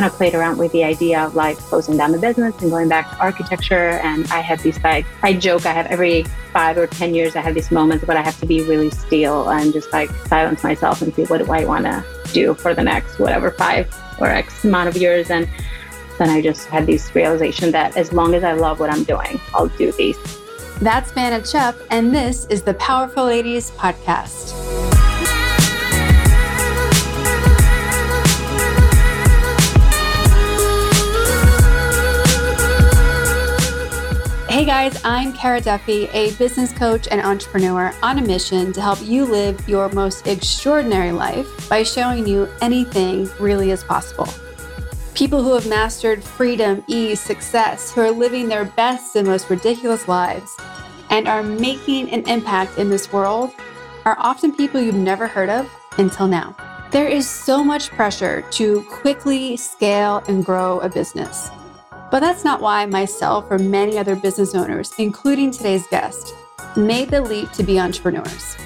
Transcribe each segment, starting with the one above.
kind of played around with the idea of like closing down the business and going back to architecture. And I have these like, I joke, I have every five or 10 years, I have these moments but I have to be really still and just like silence myself and see what do I want to do for the next whatever five or X amount of years. And then I just had this realization that as long as I love what I'm doing, I'll do these. That's Vanna Chupp, and this is the Powerful Ladies Podcast. Hey guys, I'm Kara Duffy, a business coach and entrepreneur on a mission to help you live your most extraordinary life by showing you anything really is possible. People who have mastered freedom, ease, success, who are living their best and most ridiculous lives, and are making an impact in this world are often people you've never heard of until now. There is so much pressure to quickly scale and grow a business. But that's not why myself or many other business owners, including today's guest, made the leap to be entrepreneurs.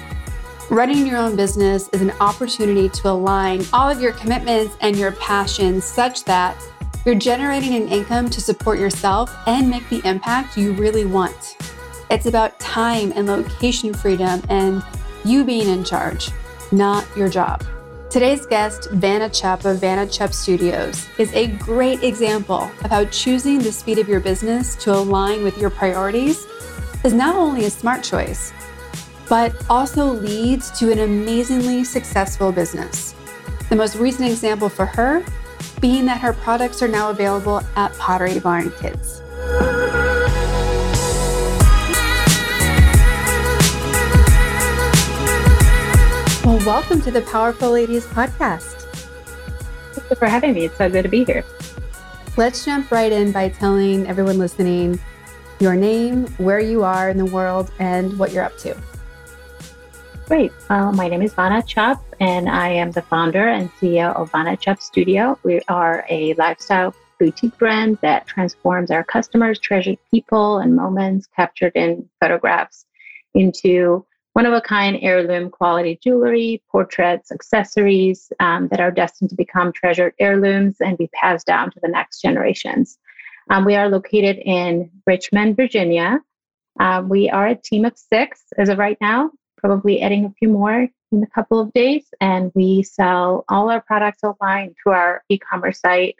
Running your own business is an opportunity to align all of your commitments and your passions such that you're generating an income to support yourself and make the impact you really want. It's about time and location freedom and you being in charge, not your job. Today's guest, Vanna Chupp of Vanna Chupp Studios, is a great example of how choosing the speed of your business to align with your priorities is not only a smart choice, but also leads to an amazingly successful business. The most recent example for her being that her products are now available at Pottery Barn Kids. Welcome to the Powerful Ladies podcast. Thank you for having me. It's so good to be here. Let's jump right in by telling everyone listening your name, where you are in the world, and what you're up to. Great. Uh, my name is Vanna Chupp, and I am the founder and CEO of Vanna Chupp Studio. We are a lifestyle boutique brand that transforms our customers' treasured people and moments captured in photographs into one of a kind heirloom quality jewelry, portraits, accessories um, that are destined to become treasured heirlooms and be passed down to the next generations. Um, we are located in Richmond, Virginia. Um, we are a team of six as of right now, probably adding a few more in a couple of days. And we sell all our products online through our e commerce site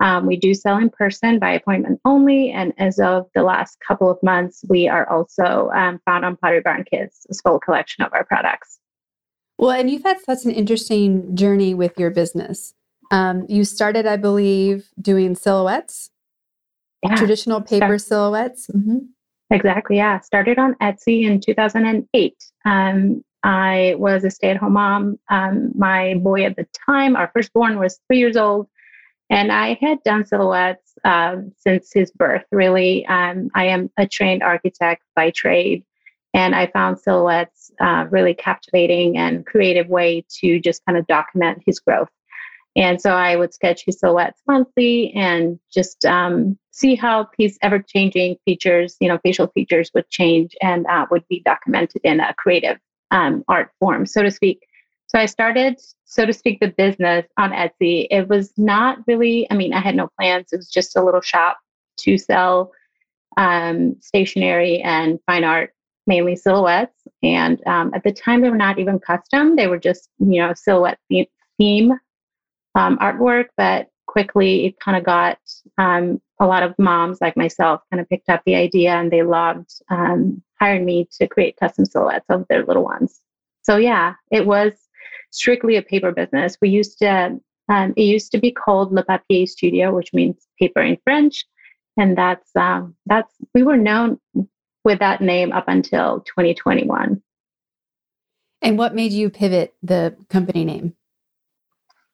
um, we do sell in person by appointment only. And as of the last couple of months, we are also um, found on Pottery Barn Kids, full collection of our products. Well, and you've had such an interesting journey with your business. Um, you started, I believe, doing silhouettes, yeah. traditional paper silhouettes. Mm-hmm. Exactly. Yeah. Started on Etsy in 2008. Um, I was a stay at home mom. Um, my boy at the time, our firstborn, was three years old. And I had done silhouettes um, since his birth, really. Um, I am a trained architect by trade, and I found silhouettes uh, really captivating and creative way to just kind of document his growth. And so I would sketch his silhouettes monthly and just um, see how these ever changing features, you know, facial features would change and uh, would be documented in a creative um, art form, so to speak. So I started, so to speak, the business on Etsy. It was not really, I mean, I had no plans. It was just a little shop to sell um, stationery and fine art, mainly silhouettes. And um, at the time, they were not even custom. They were just, you know, silhouette theme, um, artwork. But quickly, it kind of got um, a lot of moms like myself kind of picked up the idea and they loved, um, hired me to create custom silhouettes of their little ones. So yeah, it was strictly a paper business. We used to, um, it used to be called Le Papier Studio, which means paper in French. And that's, um, that's, we were known with that name up until 2021. And what made you pivot the company name?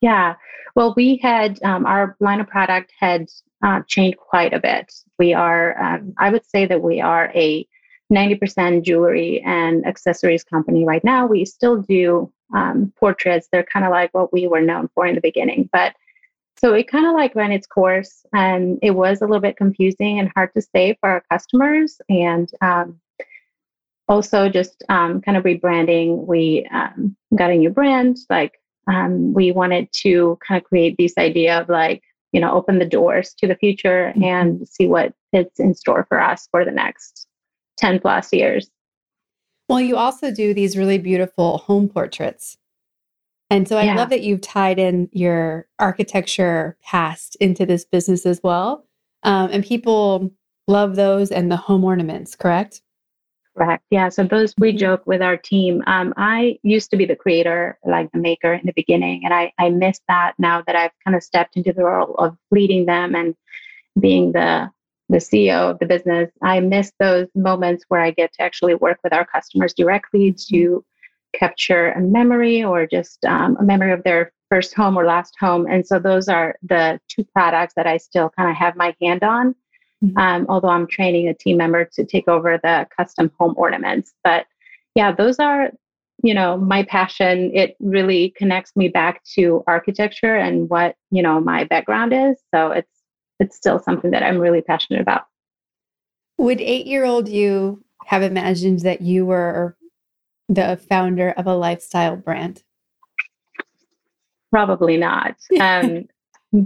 Yeah, well, we had um, our line of product had uh, changed quite a bit. We are, um, I would say that we are a 90% jewelry and accessories company right now. We still do um, portraits. They're kind of like what we were known for in the beginning. But so it kind of like ran its course and it was a little bit confusing and hard to say for our customers. And um, also just um, kind of rebranding. We um, got a new brand. Like um, we wanted to kind of create this idea of like you know, open the doors to the future mm-hmm. and see what is in store for us for the next 10 plus years. Well, you also do these really beautiful home portraits. And so I yeah. love that you've tied in your architecture past into this business as well. Um, and people love those and the home ornaments, correct? Correct. Yeah. So those we mm-hmm. joke with our team. Um, I used to be the creator, like the maker in the beginning, and I I miss that now that I've kind of stepped into the role of leading them and being the the CEO of the business. I miss those moments where I get to actually work with our customers directly mm-hmm. to capture a memory or just um, a memory of their first home or last home. And so those are the two products that I still kind of have my hand on mm-hmm. um, although I'm training a team member to take over the custom home ornaments. But yeah, those are, you know, my passion. It really connects me back to architecture and what, you know, my background is. So it's it's still something that I'm really passionate about. Would eight year old you have imagined that you were the founder of a lifestyle brand? Probably not. Um,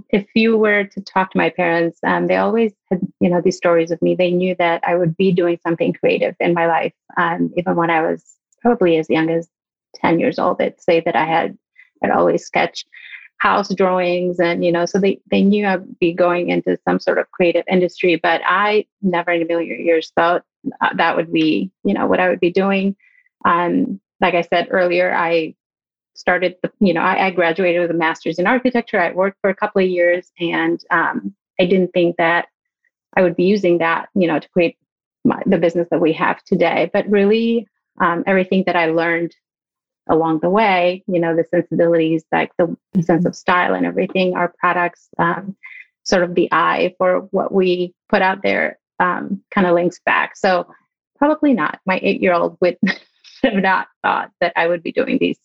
if you were to talk to my parents, um, they always had, you know, these stories of me. They knew that I would be doing something creative in my life. Um, even when I was probably as young as 10 years old, they'd say that I had, I'd always sketch house drawings and, you know, so they, they knew I'd be going into some sort of creative industry, but I never in a million years thought uh, that would be, you know, what I would be doing. Um, like I said earlier, I started the, you know, I, I, graduated with a master's in architecture. I worked for a couple of years and um, I didn't think that I would be using that, you know, to create my, the business that we have today. But really, um, everything that I learned along the way, you know, the sensibilities, like the sense of style and everything, our products, um, sort of the eye for what we put out there um, kind of links back. So probably not. My eight year old would have not thought that I would be doing these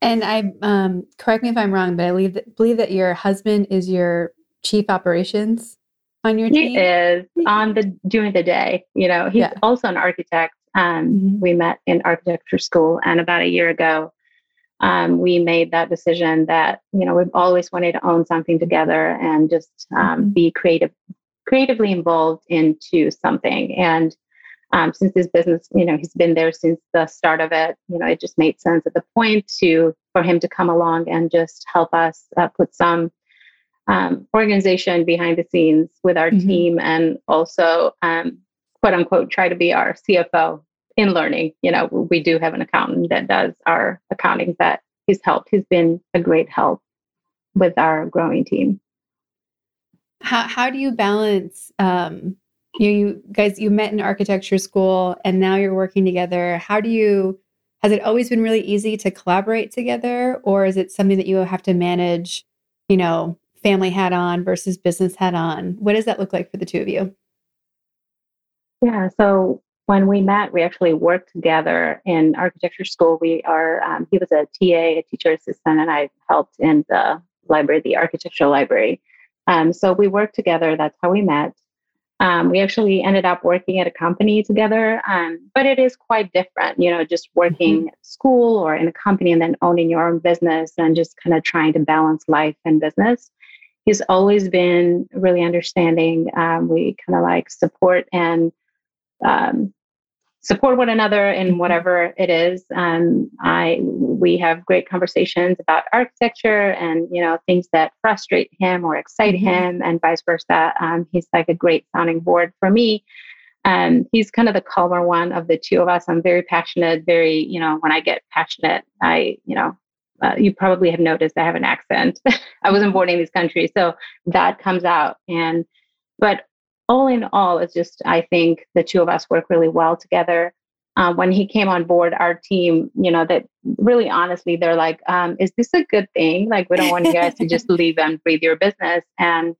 and I um, correct me if I'm wrong, but I believe that, believe that your husband is your chief operations on your team. He is on the during the day. You know, he's yeah. also an architect. Um, mm-hmm. We met in architecture school, and about a year ago, um, we made that decision that you know we've always wanted to own something together and just um, mm-hmm. be creative, creatively involved into something. And um, since his business, you know, he's been there since the start of it. You know, it just made sense at the point to for him to come along and just help us uh, put some um, organization behind the scenes with our mm-hmm. team, and also um, quote unquote try to be our CFO in learning. You know, we do have an accountant that does our accounting that he's helped. He's been a great help with our growing team. How how do you balance um, you, you guys you met in architecture school and now you're working together how do you has it always been really easy to collaborate together or is it something that you have to manage you know family hat on versus business hat on what does that look like for the two of you yeah so when we met we actually worked together in architecture school we are um, he was a ta a teacher assistant and i helped in the library the architectural library um, so we worked together that's how we met um, we actually ended up working at a company together, um, but it is quite different, you know, just working mm-hmm. at school or in a company and then owning your own business and just kind of trying to balance life and business. He's always been really understanding. Um, we kind of like support and um, support one another in mm-hmm. whatever it is. Um, I we have great conversations about architecture and you know things that frustrate him or excite mm-hmm. him, and vice versa. Um, he's like a great sounding board for me. Um, he's kind of the calmer one of the two of us. I'm very passionate. Very you know when I get passionate, I you know. Uh, you probably have noticed I have an accent. I wasn't born in this country, so that comes out. And but all in all, it's just, I think the two of us work really well together. Uh, when he came on board our team, you know, that really honestly, they're like, um, is this a good thing? Like, we don't want you guys to just leave and breathe your business. And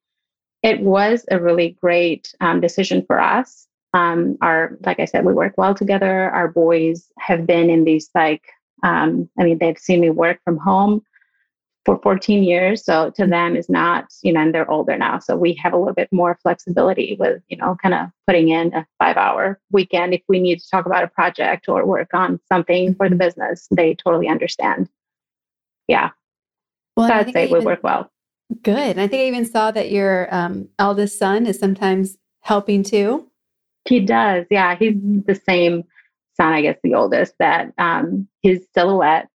it was a really great um, decision for us. Um, our, like I said, we work well together. Our boys have been in these, like, um, I mean, they've seen me work from home for 14 years. So to them is not, you know, and they're older now. So we have a little bit more flexibility with, you know, kind of putting in a five hour weekend if we need to talk about a project or work on something for the business. They totally understand. Yeah. Well, so I'd say we work well. Good. And I think I even saw that your um, eldest son is sometimes helping too. He does. Yeah. He's mm-hmm. the same son, I guess, the oldest, that um, his silhouette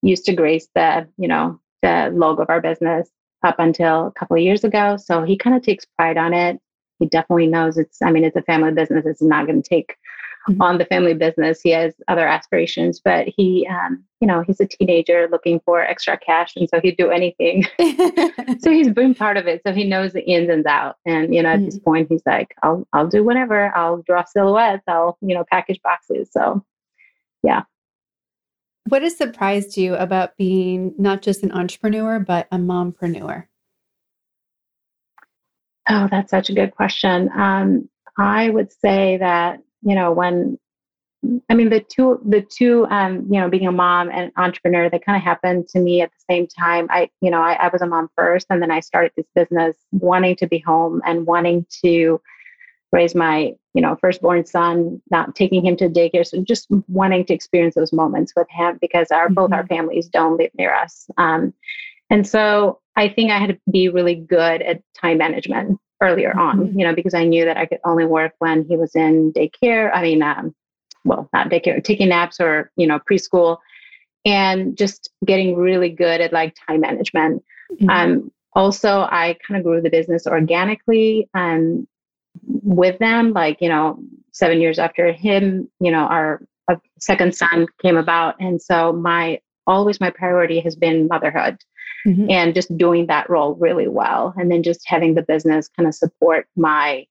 used to grace the, you know, the logo of our business up until a couple of years ago. So he kind of takes pride on it. He definitely knows it's, I mean, it's a family business. It's not going to take mm-hmm. on the family business. He has other aspirations, but he, um, you know, he's a teenager looking for extra cash. And so he'd do anything. so he's been part of it. So he knows the ins and outs. And, you know, at mm-hmm. this point, he's like, I'll, I'll do whatever. I'll draw silhouettes. I'll, you know, package boxes. So yeah. What has surprised you about being not just an entrepreneur, but a mompreneur? Oh, that's such a good question. Um, I would say that you know when I mean the two the two um, you know being a mom and entrepreneur they kind of happened to me at the same time. I you know I, I was a mom first, and then I started this business wanting to be home and wanting to raise my you know firstborn son not taking him to daycare so just wanting to experience those moments with him because our mm-hmm. both our mm-hmm. families don't live near us um, and so i think i had to be really good at time management earlier mm-hmm. on you know because i knew that i could only work when he was in daycare i mean um, well not daycare taking naps or you know preschool and just getting really good at like time management mm-hmm. um, also i kind of grew the business organically and with them like you know seven years after him you know our second son came about and so my always my priority has been motherhood mm-hmm. and just doing that role really well and then just having the business kind of support my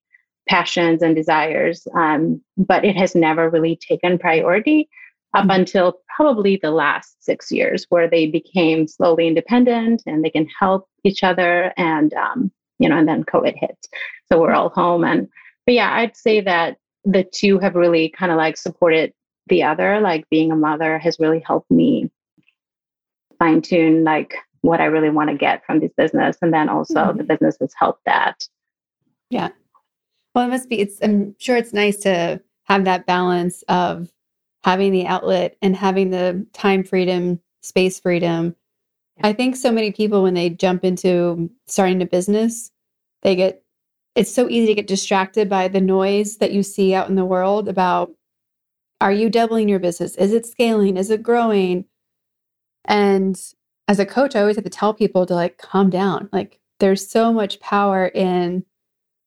passions and desires um, but it has never really taken priority up mm-hmm. until probably the last six years where they became slowly independent and they can help each other and um, you know, and then COVID hit. So we're all home. And, but yeah, I'd say that the two have really kind of like supported the other. Like being a mother has really helped me fine tune like what I really want to get from this business. And then also mm-hmm. the business has helped that. Yeah. Well, it must be, it's, I'm sure it's nice to have that balance of having the outlet and having the time freedom, space freedom, I think so many people, when they jump into starting a business, they get, it's so easy to get distracted by the noise that you see out in the world about are you doubling your business? Is it scaling? Is it growing? And as a coach, I always have to tell people to like calm down. Like there's so much power in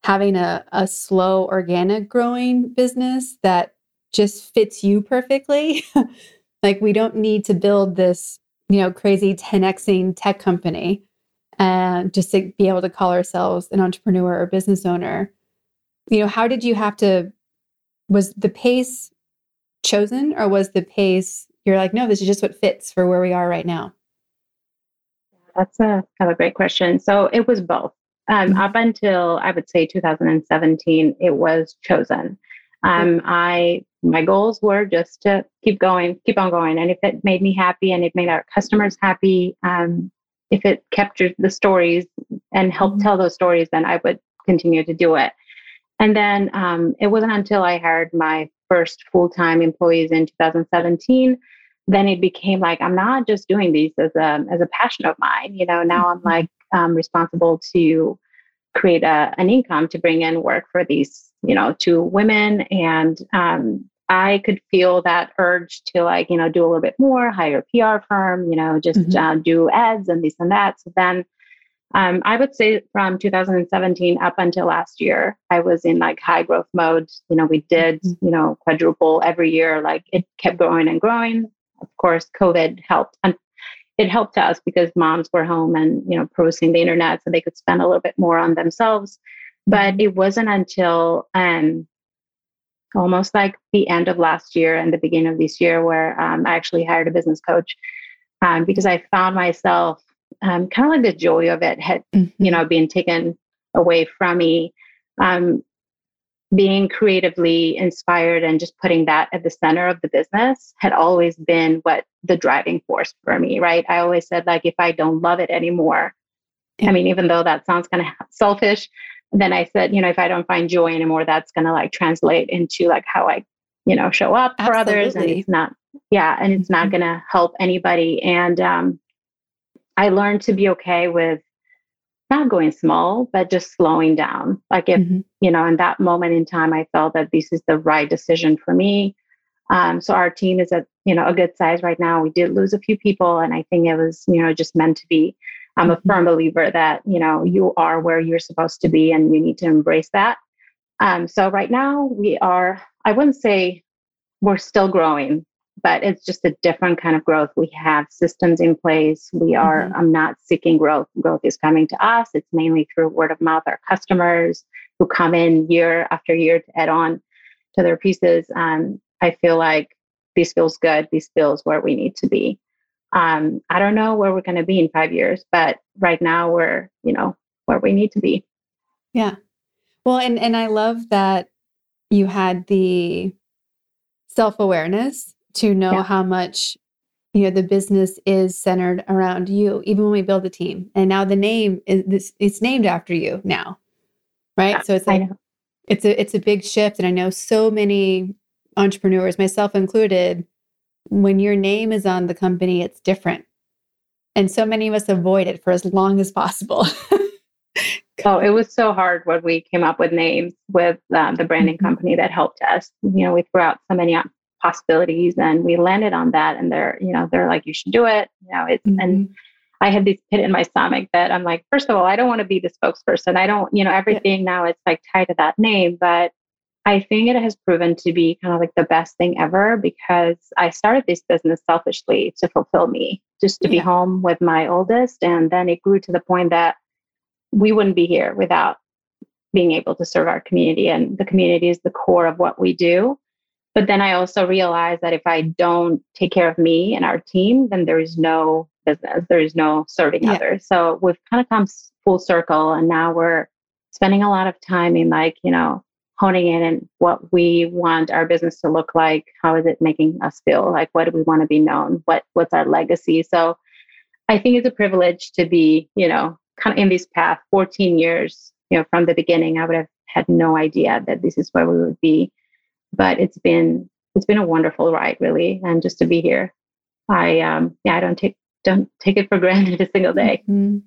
having a, a slow, organic growing business that just fits you perfectly. like we don't need to build this you know, crazy 10xing tech company and just to be able to call ourselves an entrepreneur or business owner. You know, how did you have to was the pace chosen or was the pace you're like, no, this is just what fits for where we are right now? That's a kind of a great question. So it was both. Um, mm-hmm. Up until I would say 2017, it was chosen. Um, I my goals were just to keep going, keep on going, and if it made me happy and it made our customers happy, um, if it captured the stories and helped mm-hmm. tell those stories, then I would continue to do it. And then um, it wasn't until I hired my first full time employees in 2017 then it became like I'm not just doing these as a as a passion of mine. You know, now I'm mm-hmm. like um, responsible to create a, an income to bring in work for these you know, to women. And um, I could feel that urge to like, you know, do a little bit more, hire a PR firm, you know, just mm-hmm. uh, do ads and this and that. So then um, I would say from 2017 up until last year, I was in like high growth mode. You know, we did, mm-hmm. you know, quadruple every year. Like it kept growing and growing. Of course, COVID helped. And it helped us because moms were home and, you know, posting the internet so they could spend a little bit more on themselves. But it wasn't until um, almost like the end of last year and the beginning of this year where um, I actually hired a business coach um, because I found myself um, kind of like the joy of it had, mm-hmm. you know, being taken away from me. Um, being creatively inspired and just putting that at the center of the business had always been what the driving force for me, right? I always said, like, if I don't love it anymore, I mean, even though that sounds kind of selfish, then I said, you know, if I don't find joy anymore, that's going to like translate into like how I, you know, show up for Absolutely. others. And it's not, yeah, and it's not mm-hmm. going to help anybody. And um, I learned to be okay with not going small, but just slowing down. Like if, mm-hmm. you know, in that moment in time, I felt that this is the right decision for me. Um, so our team is at, you know, a good size right now. We did lose a few people and I think it was, you know, just meant to be. I'm mm-hmm. a firm believer that, you know, you are where you're supposed to be and you need to embrace that. Um, so right now we are, I wouldn't say we're still growing, but it's just a different kind of growth. We have systems in place. We are, mm-hmm. I'm not seeking growth. Growth is coming to us. It's mainly through word of mouth, our customers who come in year after year to add on to their pieces. Um, I feel like this feels good. This feels where we need to be. Um, I don't know where we're going to be in five years, but right now we're, you know, where we need to be. Yeah. Well, and and I love that you had the self-awareness to know yeah. how much you know the business is centered around you even when we build a team and now the name is this it's named after you now right yeah, so it's like it's a it's a big shift and i know so many entrepreneurs myself included when your name is on the company it's different and so many of us avoid it for as long as possible oh it was so hard when we came up with names with um, the branding mm-hmm. company that helped us you know we threw out so many possibilities and we landed on that and they're you know they're like you should do it you know it's mm-hmm. and i had this pit in my stomach that i'm like first of all i don't want to be the spokesperson i don't you know everything yeah. now it's like tied to that name but i think it has proven to be kind of like the best thing ever because i started this business selfishly to fulfill me just to yeah. be home with my oldest and then it grew to the point that we wouldn't be here without being able to serve our community and the community is the core of what we do but then I also realized that if I don't take care of me and our team, then there is no business, there is no serving yeah. others. So we've kind of come full circle and now we're spending a lot of time in like, you know, honing in and what we want our business to look like. How is it making us feel? Like what do we want to be known? What what's our legacy? So I think it's a privilege to be, you know, kind of in this path 14 years, you know, from the beginning. I would have had no idea that this is where we would be but it's been it's been a wonderful ride really and just to be here i um yeah i don't take don't take it for granted a single day mm-hmm.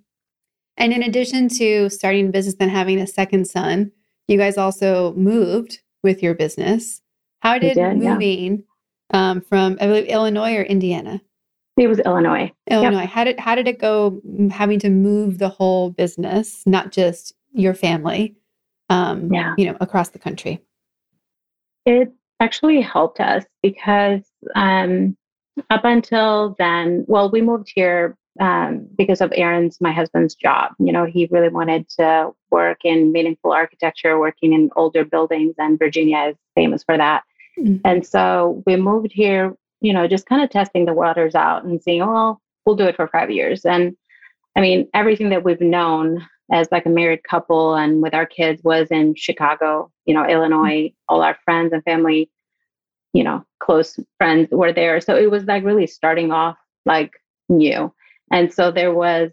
and in addition to starting a business and having a second son you guys also moved with your business how did, did moving yeah. um, from i believe illinois or indiana it was illinois illinois yep. how did how did it go having to move the whole business not just your family um, yeah. you know across the country it actually helped us because um, up until then, well, we moved here um, because of Aaron's, my husband's job. You know, he really wanted to work in meaningful architecture, working in older buildings, and Virginia is famous for that. Mm-hmm. And so we moved here, you know, just kind of testing the waters out and seeing, oh, well, we'll do it for five years. And I mean, everything that we've known as like a married couple and with our kids was in Chicago, you know, Illinois. All our friends and family, you know, close friends were there. So it was like really starting off like new. And so there was,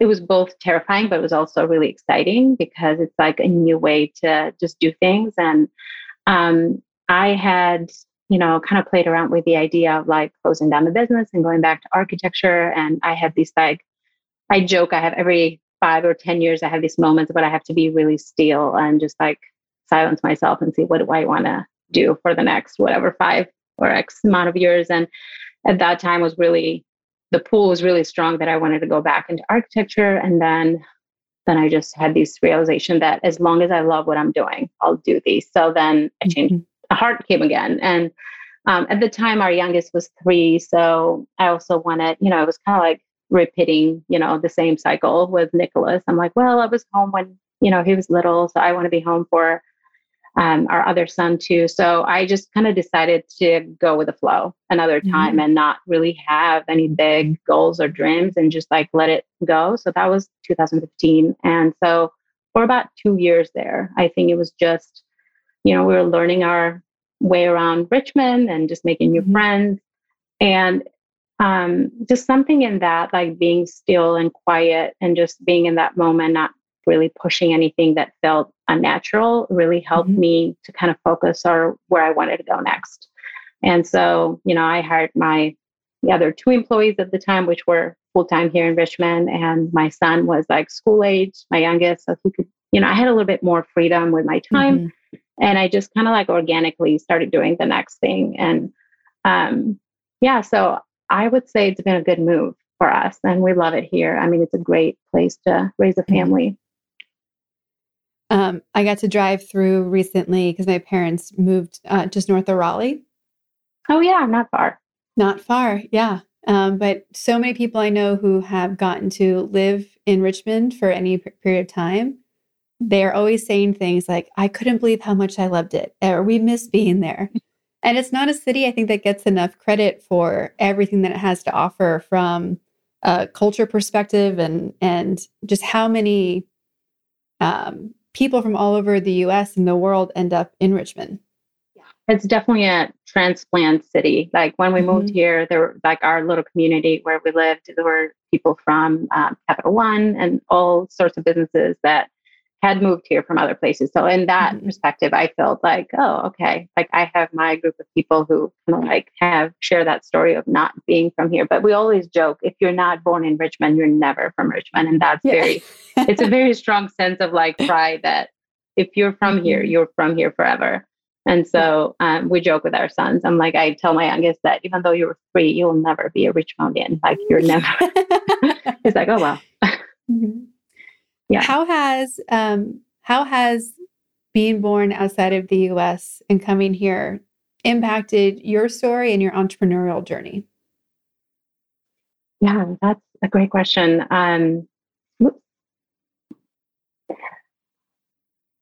it was both terrifying, but it was also really exciting because it's like a new way to just do things. And um, I had, you know, kind of played around with the idea of like closing down the business and going back to architecture. And I had these like, I joke, I have every five or 10 years, I have these moments, but I have to be really still and just like silence myself and see what do I want to do for the next whatever five or X amount of years. And at that time was really, the pool was really strong that I wanted to go back into architecture. And then, then I just had this realization that as long as I love what I'm doing, I'll do these. So then I changed, mm-hmm. a heart came again. And um, at the time, our youngest was three. So I also wanted, you know, it was kind of like repeating, you know, the same cycle with Nicholas. I'm like, well, I was home when, you know, he was little, so I want to be home for um, our other son too. So I just kind of decided to go with the flow another time mm-hmm. and not really have any big goals or dreams and just like let it go. So that was 2015. And so for about two years there, I think it was just, you know, we were learning our way around Richmond and just making new mm-hmm. friends. And um, just something in that, like being still and quiet and just being in that moment, not really pushing anything that felt unnatural, really helped mm-hmm. me to kind of focus on where I wanted to go next. And so, you know, I hired my the other two employees at the time, which were full time here in Richmond, and my son was like school age, my youngest, so he could, you know, I had a little bit more freedom with my time, mm-hmm. and I just kind of like organically started doing the next thing, and um, yeah, so I would say it's been a good move for us, and we love it here. I mean, it's a great place to raise a mm-hmm. family. Um, I got to drive through recently because my parents moved uh, just north of Raleigh. Oh yeah, not far. Not far, yeah. Um, but so many people I know who have gotten to live in Richmond for any p- period of time, they're always saying things like, "I couldn't believe how much I loved it," or "We miss being there." and it's not a city I think that gets enough credit for everything that it has to offer from a culture perspective and and just how many um, people from all over the US and the world end up in Richmond. It's definitely a transplant city. Like when we mm-hmm. moved here, there were like our little community where we lived, there were people from um, Capital One and all sorts of businesses that had moved here from other places. So in that mm-hmm. perspective, I felt like, oh, okay, like I have my group of people who kind of like have share that story of not being from here. But we always joke, if you're not born in Richmond, you're never from Richmond. And that's yeah. very it's a very strong sense of like pride that if you're from mm-hmm. here, you're from here forever. And so um, we joke with our sons. I'm like, I tell my youngest that even though you're free, you'll never be a Richmondian. Like you're never. He's like, oh well. Mm-hmm. Yeah. How has um, how has being born outside of the U.S. and coming here impacted your story and your entrepreneurial journey? Yeah, that's a great question. Um,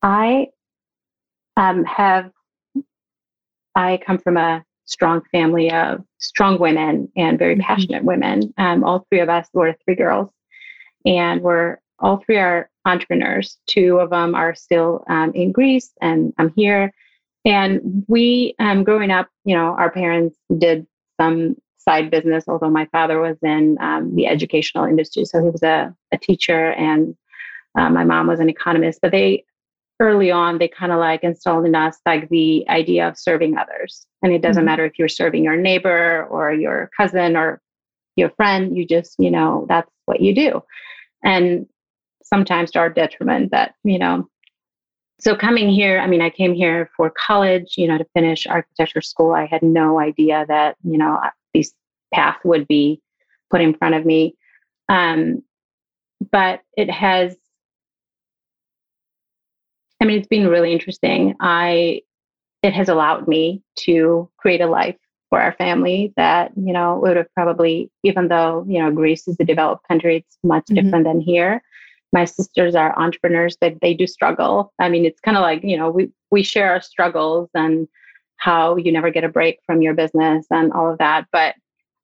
I um, have, I come from a strong family of strong women and very mm-hmm. passionate women. Um, all three of us were three girls, and we're all three are entrepreneurs. Two of them are still um, in Greece, and I'm here. And we, um, growing up, you know, our parents did some side business, although my father was in um, the educational industry. So he was a, a teacher, and uh, my mom was an economist. But they, early on, they kind of like installed in us like the idea of serving others. And it doesn't mm-hmm. matter if you're serving your neighbor or your cousin or your friend, you just, you know, that's what you do. And sometimes to our detriment that, you know, so coming here, I mean, I came here for college, you know, to finish architecture school. I had no idea that, you know, this path would be put in front of me. Um, but it has, I mean, it's been really interesting. I, it has allowed me to create a life for our family that, you know, would have probably, even though, you know, Greece is a developed country, it's much mm-hmm. different than here my sisters are entrepreneurs that they do struggle i mean it's kind of like you know we we share our struggles and how you never get a break from your business and all of that but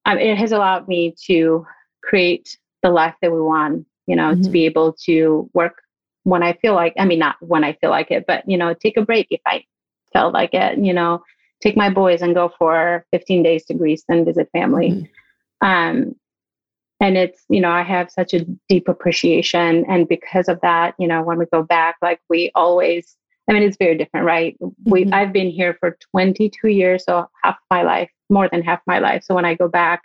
um, it has allowed me to create the life that we want you know mm-hmm. to be able to work when i feel like i mean not when i feel like it but you know take a break if i felt like it you know take my boys and go for 15 days to greece and visit family mm-hmm. um, and it's you know i have such a deep appreciation. And because of that you know when we go back like we always i mean it's very different right? We mm-hmm. i've been here for 22 years so half my life more than half my life. So when i go back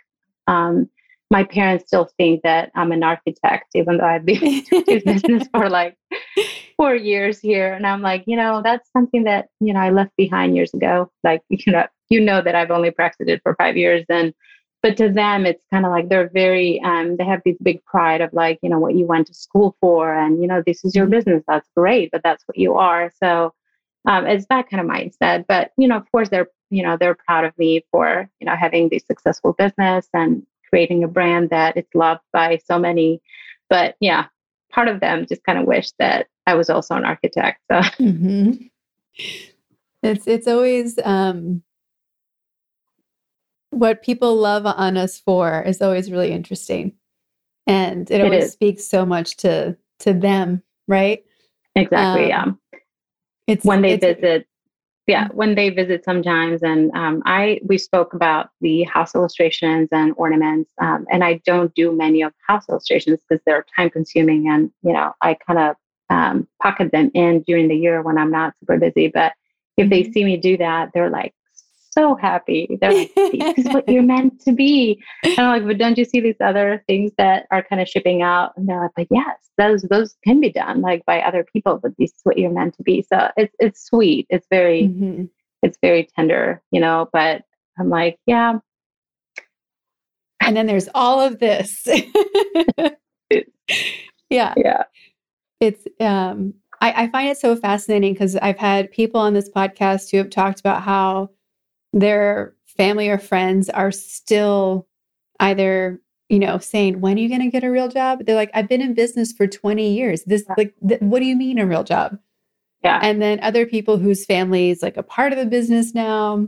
um, my parents still think that i'm an architect even though i've been in business for like four years here. And i'm like you know that's something that you know i left behind years ago. Like you know you know that i've only practiced it for five years and but to them it's kind of like they're very um, they have this big pride of like you know what you went to school for and you know this is your mm-hmm. business that's great but that's what you are so um, it's that kind of mindset but you know of course they're you know they're proud of me for you know having this successful business and creating a brand that is loved by so many but yeah part of them just kind of wish that i was also an architect so mm-hmm. it's it's always um what people love on us for is always really interesting. And it, it always is. speaks so much to to them, right? Exactly. Um, yeah. It's when they it's, visit. Yeah, mm-hmm. when they visit sometimes, and um, I we spoke about the house illustrations and ornaments, um, and I don't do many of house illustrations because they're time consuming, and you know I kind of um, pocket them in during the year when I'm not super busy. But if they mm-hmm. see me do that, they're like, so happy. They're like, this is what you're meant to be. And I'm like, but don't you see these other things that are kind of shipping out? And they're like, but yes, those those can be done like by other people, but this is what you're meant to be. So it's it's sweet. It's very mm-hmm. it's very tender, you know. But I'm like, yeah. And then there's all of this. yeah. Yeah. It's um I, I find it so fascinating because I've had people on this podcast who have talked about how their family or friends are still either you know saying when are you going to get a real job? They're like i've been in business for 20 years. This like th- what do you mean a real job? Yeah. And then other people whose family is like a part of the business now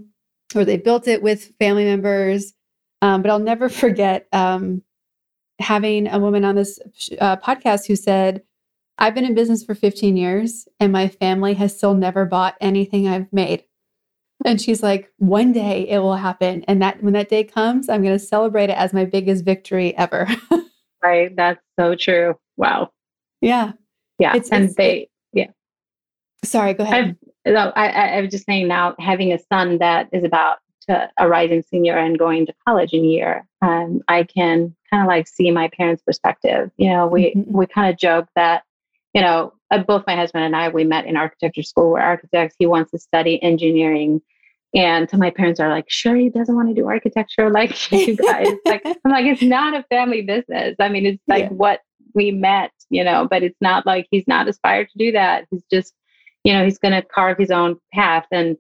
or they built it with family members. Um, but i'll never forget um, having a woman on this uh, podcast who said I've been in business for 15 years and my family has still never bought anything I've made. And she's like, one day it will happen. And that when that day comes, I'm going to celebrate it as my biggest victory ever. right. That's so true. Wow. Yeah. Yeah. It's, and it's, they, yeah. Sorry, go ahead. I've, I, I, I was just saying now, having a son that is about to a rising senior and going to college in a year, um, I can kind of like see my parents' perspective. You know, we, mm-hmm. we kind of joke that you know, uh, both my husband and I, we met in architecture school. We're architects. He wants to study engineering. And so my parents are like, sure, he doesn't want to do architecture like you guys. like, I'm like, it's not a family business. I mean, it's like yeah. what we met, you know, but it's not like he's not aspired to do that. He's just, you know, he's going to carve his own path and,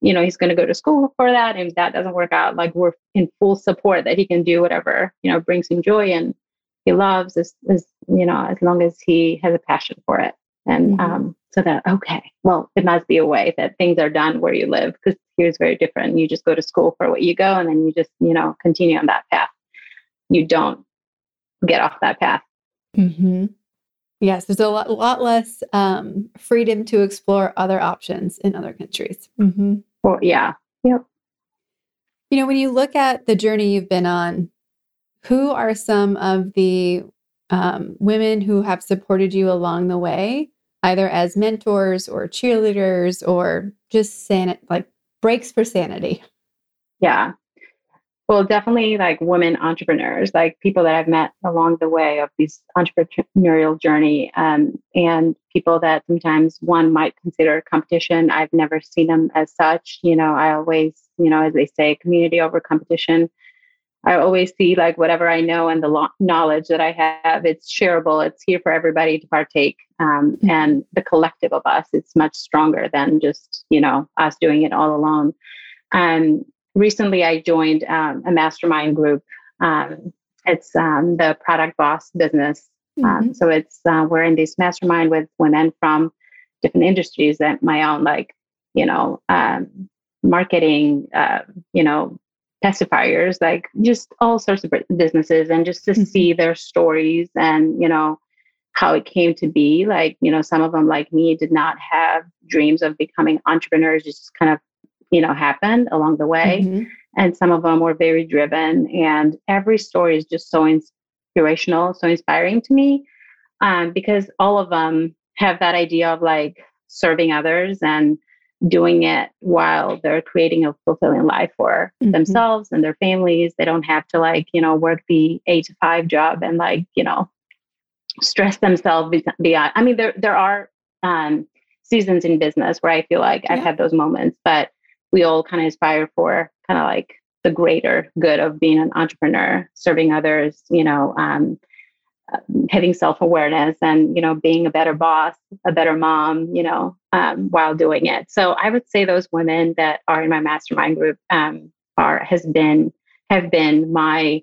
you know, he's going to go to school for that. And if that doesn't work out, like we're in full support that he can do whatever, you know, brings him joy. And he loves is, is you know as long as he has a passion for it. And mm-hmm. um, so that okay well it must be a way that things are done where you live because here's very different. You just go to school for what you go and then you just you know continue on that path. You don't get off that path. Mm-hmm. yes there's a lot, lot less um, freedom to explore other options in other countries. Mm-hmm. well yeah. Yep. You know when you look at the journey you've been on who are some of the um, women who have supported you along the way, either as mentors or cheerleaders or just san- like breaks for sanity? Yeah. Well, definitely like women entrepreneurs, like people that I've met along the way of this entrepreneurial journey, um, and people that sometimes one might consider competition. I've never seen them as such. You know, I always, you know, as they say, community over competition. I always see like whatever I know and the lo- knowledge that I have, it's shareable. It's here for everybody to partake. Um, mm-hmm. And the collective of us, it's much stronger than just, you know, us doing it all alone. Um, recently, I joined um, a mastermind group. Um, it's um, the Product Boss Business. Um, mm-hmm. so it's, uh, we're in this mastermind with women from different industries that my own, like, you know, marketing, uh, you know, testifiers, like just all sorts of businesses, and just to mm-hmm. see their stories and, you know, how it came to be. Like, you know, some of them, like me, did not have dreams of becoming entrepreneurs, it just kind of, you know, happened along the way. Mm-hmm. And some of them were very driven. And every story is just so inspirational, so inspiring to me um, because all of them have that idea of like serving others and doing it while they're creating a fulfilling life for mm-hmm. themselves and their families. They don't have to like, you know, work the eight to five job and like, you know, stress themselves beyond. I mean, there there are um, seasons in business where I feel like I've had those moments, but we all kind of aspire for kind of like the greater good of being an entrepreneur, serving others, you know, um, having self-awareness and you know being a better boss a better mom you know um, while doing it. So i would say those women that are in my mastermind group um, are has been have been my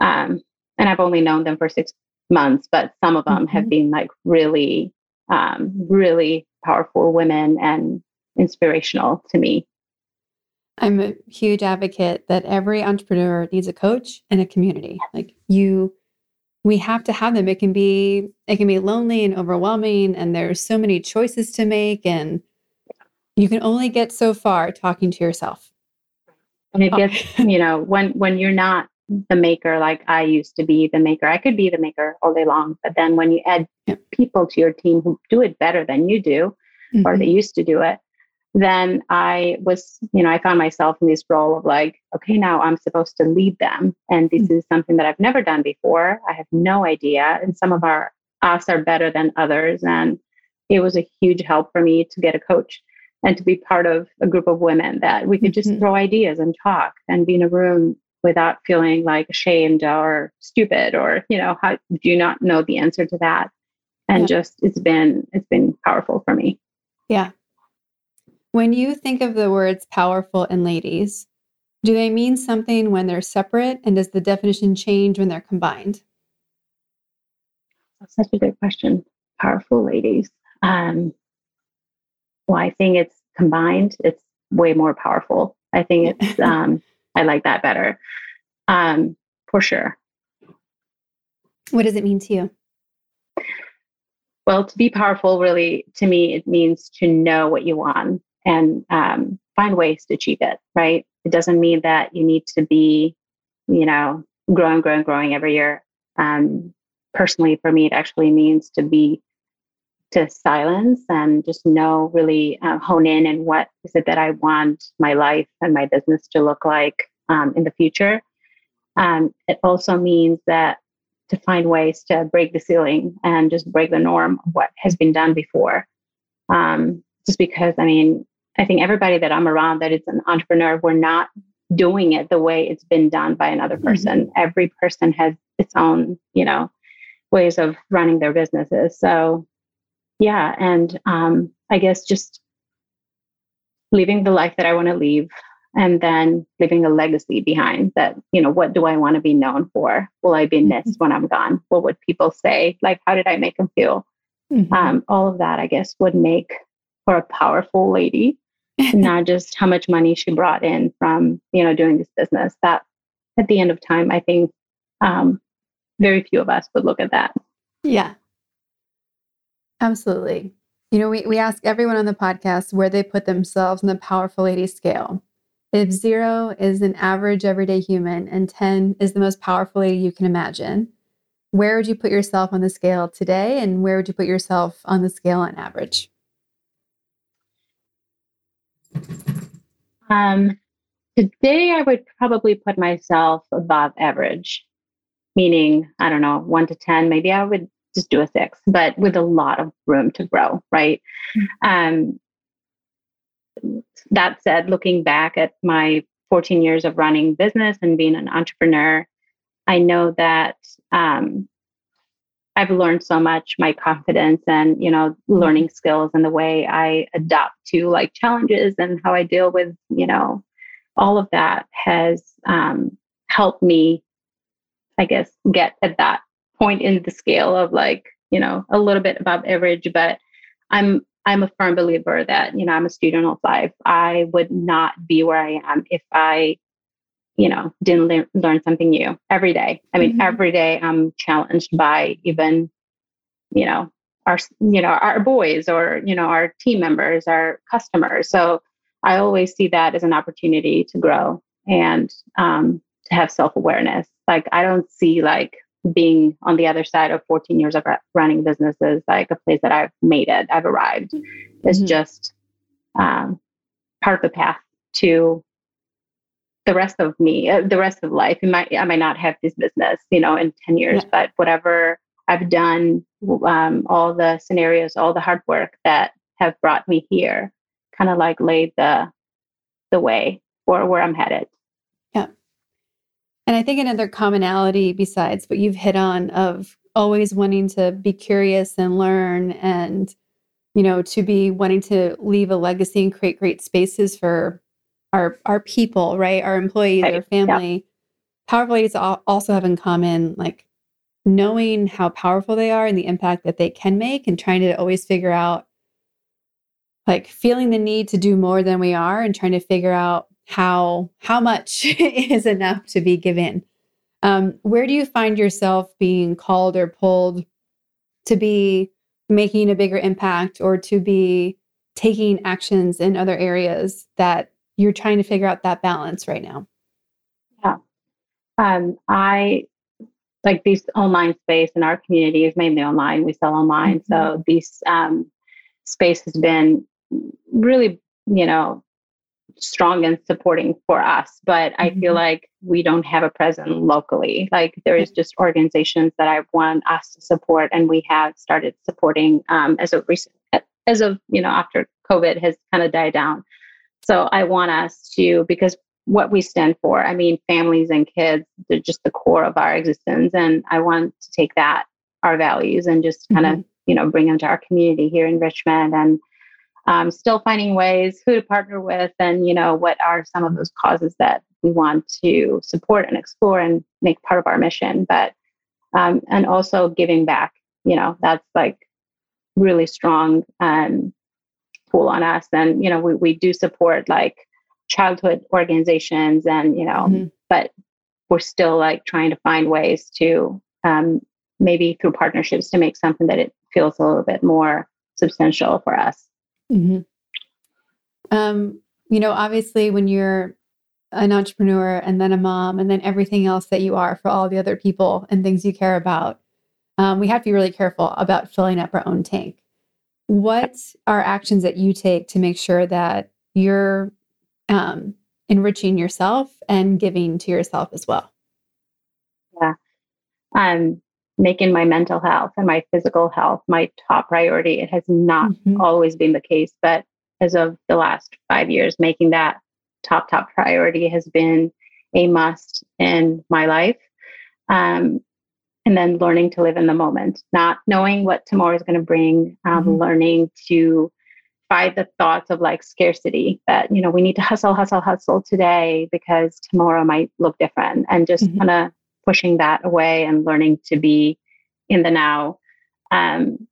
um, and i've only known them for six months but some of them mm-hmm. have been like really um, really powerful women and inspirational to me. I'm a huge advocate that every entrepreneur needs a coach and a community. Like you we have to have them it can be it can be lonely and overwhelming and there's so many choices to make and you can only get so far talking to yourself and it oh. gets you know when when you're not the maker like i used to be the maker i could be the maker all day long but then when you add yeah. people to your team who do it better than you do mm-hmm. or they used to do it then I was, you know, I found myself in this role of like, okay, now I'm supposed to lead them. And this mm-hmm. is something that I've never done before. I have no idea. And some of our us are better than others. And it was a huge help for me to get a coach and to be part of a group of women that we could just mm-hmm. throw ideas and talk and be in a room without feeling like ashamed or stupid or you know how do you not know the answer to that and yeah. just it's been it's been powerful for me yeah when you think of the words powerful and ladies do they mean something when they're separate? And does the definition change when they're combined? That's such a good question. Powerful ladies. Um well i think it's combined. It's way more powerful. I think it's um I like that better. Um, for sure. What does it mean to you? Well, to be powerful, really, to me, it means to know what you want and um, find ways to achieve it, right? It doesn't mean that you need to be, you know, growing, growing, growing every year. Um, personally, for me, it actually means to be to silence and just know really uh, hone in and what is it that I want my life and my business to look like um, in the future. Um, it also means that to find ways to break the ceiling and just break the norm of what has been done before. Um, just because, I mean, I think everybody that I'm around that is an entrepreneur, we're not doing it the way it's been done by another mm-hmm. person. Mm-hmm. Every person has its own, you know, ways of running their businesses. So yeah and um, i guess just living the life that i want to leave and then leaving a legacy behind that you know what do i want to be known for will i be mm-hmm. missed when i'm gone what would people say like how did i make them feel mm-hmm. um, all of that i guess would make for a powerful lady not just how much money she brought in from you know doing this business that at the end of time i think um, very few of us would look at that yeah Absolutely. You know, we, we ask everyone on the podcast where they put themselves in the powerful lady scale. If zero is an average everyday human and 10 is the most powerful lady you can imagine, where would you put yourself on the scale today? And where would you put yourself on the scale on average? Um, today, I would probably put myself above average, meaning, I don't know, one to 10. Maybe I would just do a six, but with a lot of room to grow, right? Mm-hmm. Um, that said, looking back at my 14 years of running business and being an entrepreneur, I know that um, I've learned so much, my confidence and, you know, learning skills and the way I adapt to like challenges and how I deal with, you know, all of that has um, helped me, I guess, get at that point in the scale of like you know a little bit above average. But i'm i'm a firm believer that you know i'm a student of life. I would not be where i am if i you know didn't le- learn something new every day i mean mm-hmm. every day i'm challenged by even you know our you know our boys or you know our team members our customers so i always see that as an opportunity to grow and um, to have self-awareness like i don't see like being on the other side of 14 years of running businesses, like a place that I've made it, I've arrived, mm-hmm. is just um, part of the path to the rest of me, uh, the rest of life. I might, I might not have this business, you know, in 10 years, yeah. but whatever I've done, um, all the scenarios, all the hard work that have brought me here, kind of like laid the the way for where I'm headed. Yeah. And I think another commonality besides what you've hit on of always wanting to be curious and learn and you know to be wanting to leave a legacy and create great spaces for our our people, right? Our employees, right. our family. Yeah. Powerful ladies also have in common like knowing how powerful they are and the impact that they can make and trying to always figure out like feeling the need to do more than we are and trying to figure out how how much is enough to be given. Um, where do you find yourself being called or pulled to be making a bigger impact or to be taking actions in other areas that you're trying to figure out that balance right now? Yeah. Um, I like this online space in our community is mainly online. We sell online. Mm-hmm. So this um, space has been really you know, strong and supporting for us. But I feel mm-hmm. like we don't have a presence locally. Like there is just organizations that I want us to support, and we have started supporting um, as of recent, as of you know after COVID has kind of died down. So I want us to because what we stand for. I mean, families and kids, they're just the core of our existence, and I want to take that our values and just kind of mm-hmm. you know bring them to our community here in Richmond and um, still finding ways who to partner with and you know what are some of those causes that we want to support and explore and make part of our mission but um, and also giving back you know that's like really strong um, pull on us and you know we, we do support like childhood organizations and you know mm-hmm. but we're still like trying to find ways to um, maybe through partnerships to make something that it feels a little bit more substantial for us Mm-hmm. Um, you know, obviously, when you're an entrepreneur and then a mom and then everything else that you are for all the other people and things you care about, um, we have to be really careful about filling up our own tank. What are actions that you take to make sure that you're um, enriching yourself and giving to yourself as well? Yeah. Um, making my mental health and my physical health my top priority. It has not mm-hmm. always been the case, but as of the last five years, making that top, top priority has been a must in my life. Um, and then learning to live in the moment, not knowing what tomorrow is going to bring, um, mm-hmm. learning to fight the thoughts of like scarcity that, you know, we need to hustle, hustle, hustle today because tomorrow might look different and just mm-hmm. kind of pushing that away and learning to be in the now. Um,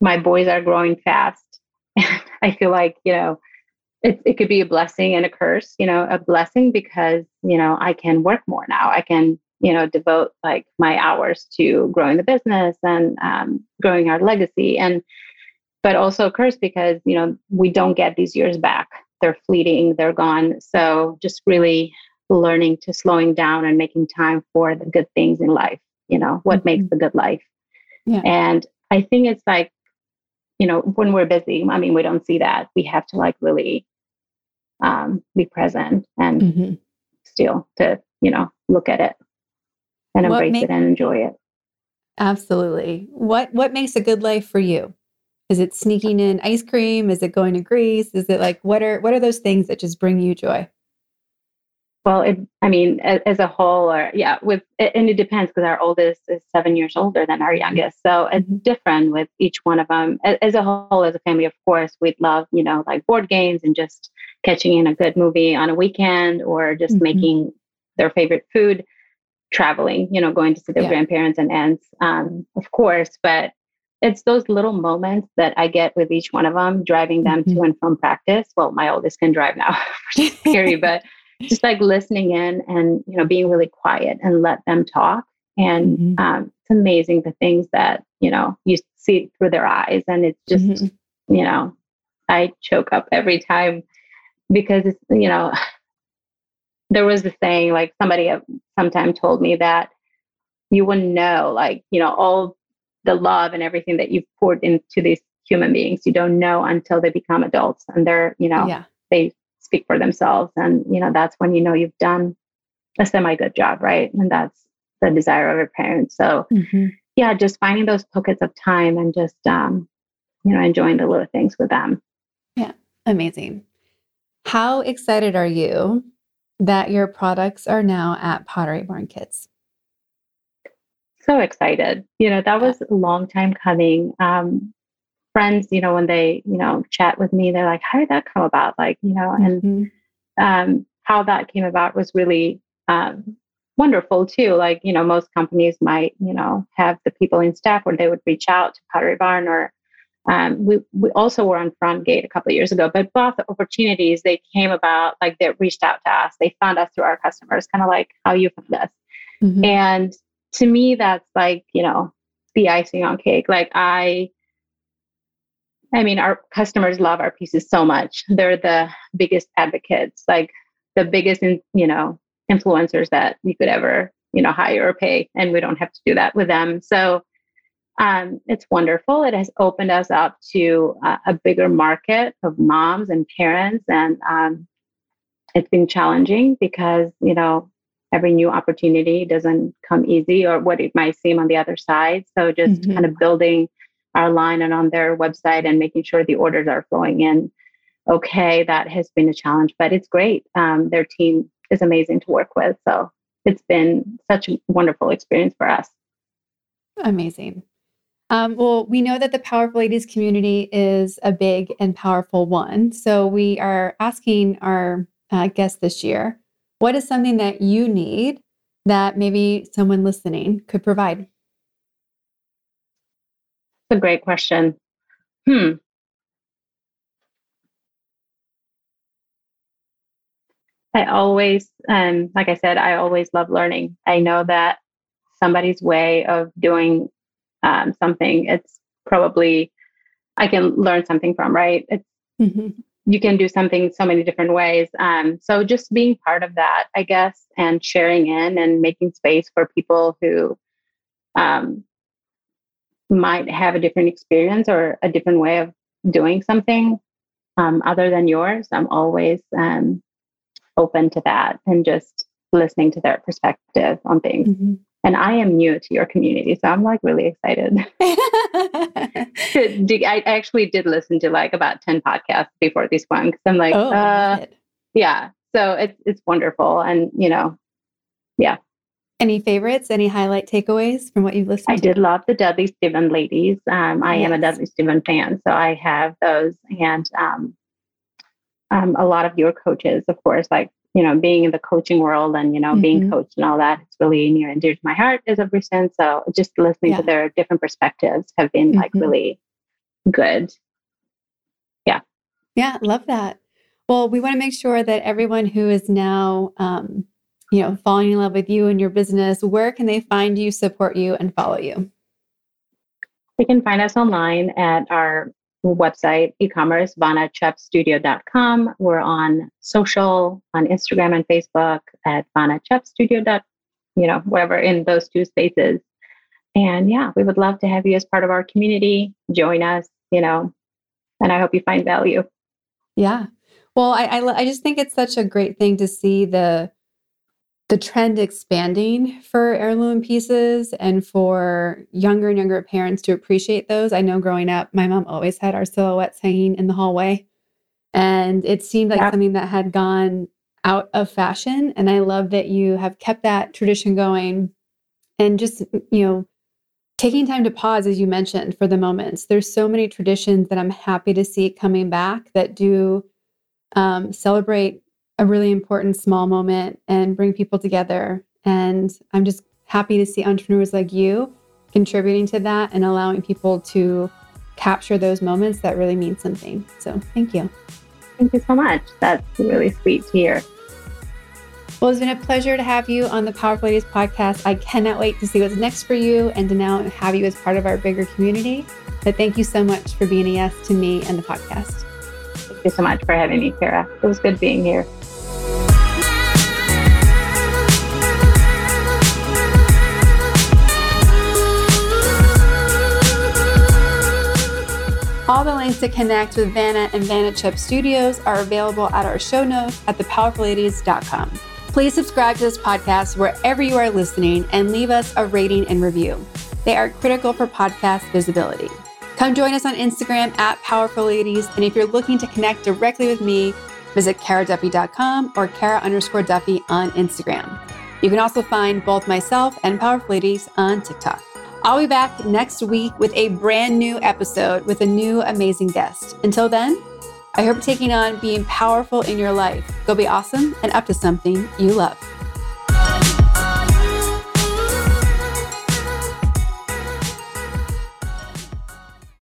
my boys are growing fast. I feel like, you know, it, it could be a blessing and a curse, you know, a blessing because, you know, I can work more now. I can, you know, devote like my hours to growing the business and um, growing our legacy. And, but also a curse because, you know, we don't get these years back. They're fleeting, they're gone. So just really learning to slowing down and making time for the good things in life you know what mm-hmm. makes the good life yeah. and i think it's like you know when we're busy i mean we don't see that we have to like really um, be present and mm-hmm. still to you know look at it and embrace make, it and enjoy it. Absolutely. What what makes a good life for you? Is it sneaking in ice cream? Is it going to greece? Is it like what are what are those things that just bring you joy? Well, it, I mean, as, as, a whole, or yeah, with and it depends because our oldest is seven years older than our youngest, so it's mm-hmm. different with each one of them. As, as, a whole, as a family, of course, we'd love you know like board games and just catching in a good movie on a weekend, or just mm-hmm. making their favorite food, traveling, you know, going to see their yeah. grandparents and aunts, um, of course. But it's those little moments that I get with each one of them, driving them mm-hmm. to and from practice. Well, my oldest can drive now, scary, but just like listening in and you know being really quiet and let them talk and mm-hmm. um, it's amazing the things that you know you see through their eyes and it's just mm-hmm. you know i choke up every time because it's you know there was a saying like somebody sometime told me that you wouldn't know like you know all the love and everything that you've poured into these human beings you don't know until they become adults and they're you know yeah. they speak for themselves. And, you know, that's when you know you've done a semi good job, right? And that's the desire of your parents. So, mm-hmm. yeah, just finding those pockets of time and just, um, you know, enjoying the little things with them. Yeah, amazing. How excited are you that your products are now at Pottery Barn Kids? So excited. You know, that was a long time coming. Um, friends, you know, when they, you know, chat with me, they're like, how did that come about? Like, you know, and mm-hmm. um, how that came about was really um, wonderful too. Like, you know, most companies might, you know, have the people in staff where they would reach out to Pottery Barn or um, we, we also were on Frontgate a couple of years ago, but both opportunities, they came about like they reached out to us. They found us through our customers, kind of like how you found us. Mm-hmm. And to me, that's like, you know, the icing on cake. Like I I mean, our customers love our pieces so much. They're the biggest advocates, like the biggest, in, you know, influencers that you could ever, you know, hire or pay. And we don't have to do that with them. So um, it's wonderful. It has opened us up to uh, a bigger market of moms and parents, and um, it's been challenging because you know every new opportunity doesn't come easy, or what it might seem on the other side. So just mm-hmm. kind of building our line and on their website and making sure the orders are flowing in okay. That has been a challenge, but it's great. Um, their team is amazing to work with, so it's been such a wonderful experience for us. Amazing. Um, well, we know that the Powerful Ladies community is a big and powerful one. So we are asking our uh, guests this year what is something that you need that maybe someone listening could provide? That's a great question. Hmm. I always, um, like I said, I always love learning. I know that somebody's way of doing um, something, it's probably I can learn something from, right? It's mm-hmm. you can do something so many different ways. Um, so just being part of that, I guess, and sharing in and making space for people who um, might have a different experience or a different way of doing something um, other than yours. I'm always um, open to that and just listening to their perspective on things. Mm-hmm. And I am new to your community, so I'm like really excited. I actually did listen to like about 10 podcasts before this one because I'm like, oh, uh, yeah. So it's it's wonderful. And you know, yeah. Any favorites? Any highlight takeaways from what you've listened I to? did love the Dudley Steven ladies. Um, I yes. am a Dudley Steven fan, so I have those. And um, um, a lot of your coaches, of course, like you know, being in the coaching world and, you know, mm-hmm. being coached and all that, it's really near and dear to my heart as of recent. So just listening yeah. to their different perspectives have been mm-hmm. like really good. Yeah. Yeah, love that. Well, we want to make sure that everyone who is now, um, you know, falling in love with you and your business, where can they find you, support you, and follow you? They can find us online at our website, e-commerce, vannachuppstudio.com. We're on social, on Instagram and Facebook at vannachuppstudio. You know, wherever in those two spaces. And yeah, we would love to have you as part of our community. Join us, you know, and I hope you find value. Yeah. Well, I, I, I just think it's such a great thing to see the the trend expanding for heirloom pieces and for younger and younger parents to appreciate those. I know growing up, my mom always had our silhouettes hanging in the hallway. And it seemed like yeah. something that had gone out of fashion. And I love that you have kept that tradition going and just, you know, taking time to pause, as you mentioned, for the moments. There's so many traditions that I'm happy to see coming back that do um, celebrate a really important small moment and bring people together. And I'm just happy to see entrepreneurs like you contributing to that and allowing people to capture those moments that really mean something. So thank you. Thank you so much. That's really sweet to hear. Well, it's been a pleasure to have you on the Powerful Ladies podcast. I cannot wait to see what's next for you and to now have you as part of our bigger community. But thank you so much for being a yes to me and the podcast. Thank you so much for having me, Kara. It was good being here. All the links to connect with Vanna and Vanna Chupp Studios are available at our show notes at thepowerfulladies.com. Please subscribe to this podcast wherever you are listening and leave us a rating and review. They are critical for podcast visibility. Come join us on Instagram at Powerful Ladies. And if you're looking to connect directly with me, visit karaduffy.com or kara underscore duffy on Instagram. You can also find both myself and Powerful Ladies on TikTok. I'll be back next week with a brand new episode with a new amazing guest. Until then, I hope taking on being powerful in your life. Go be awesome and up to something you love.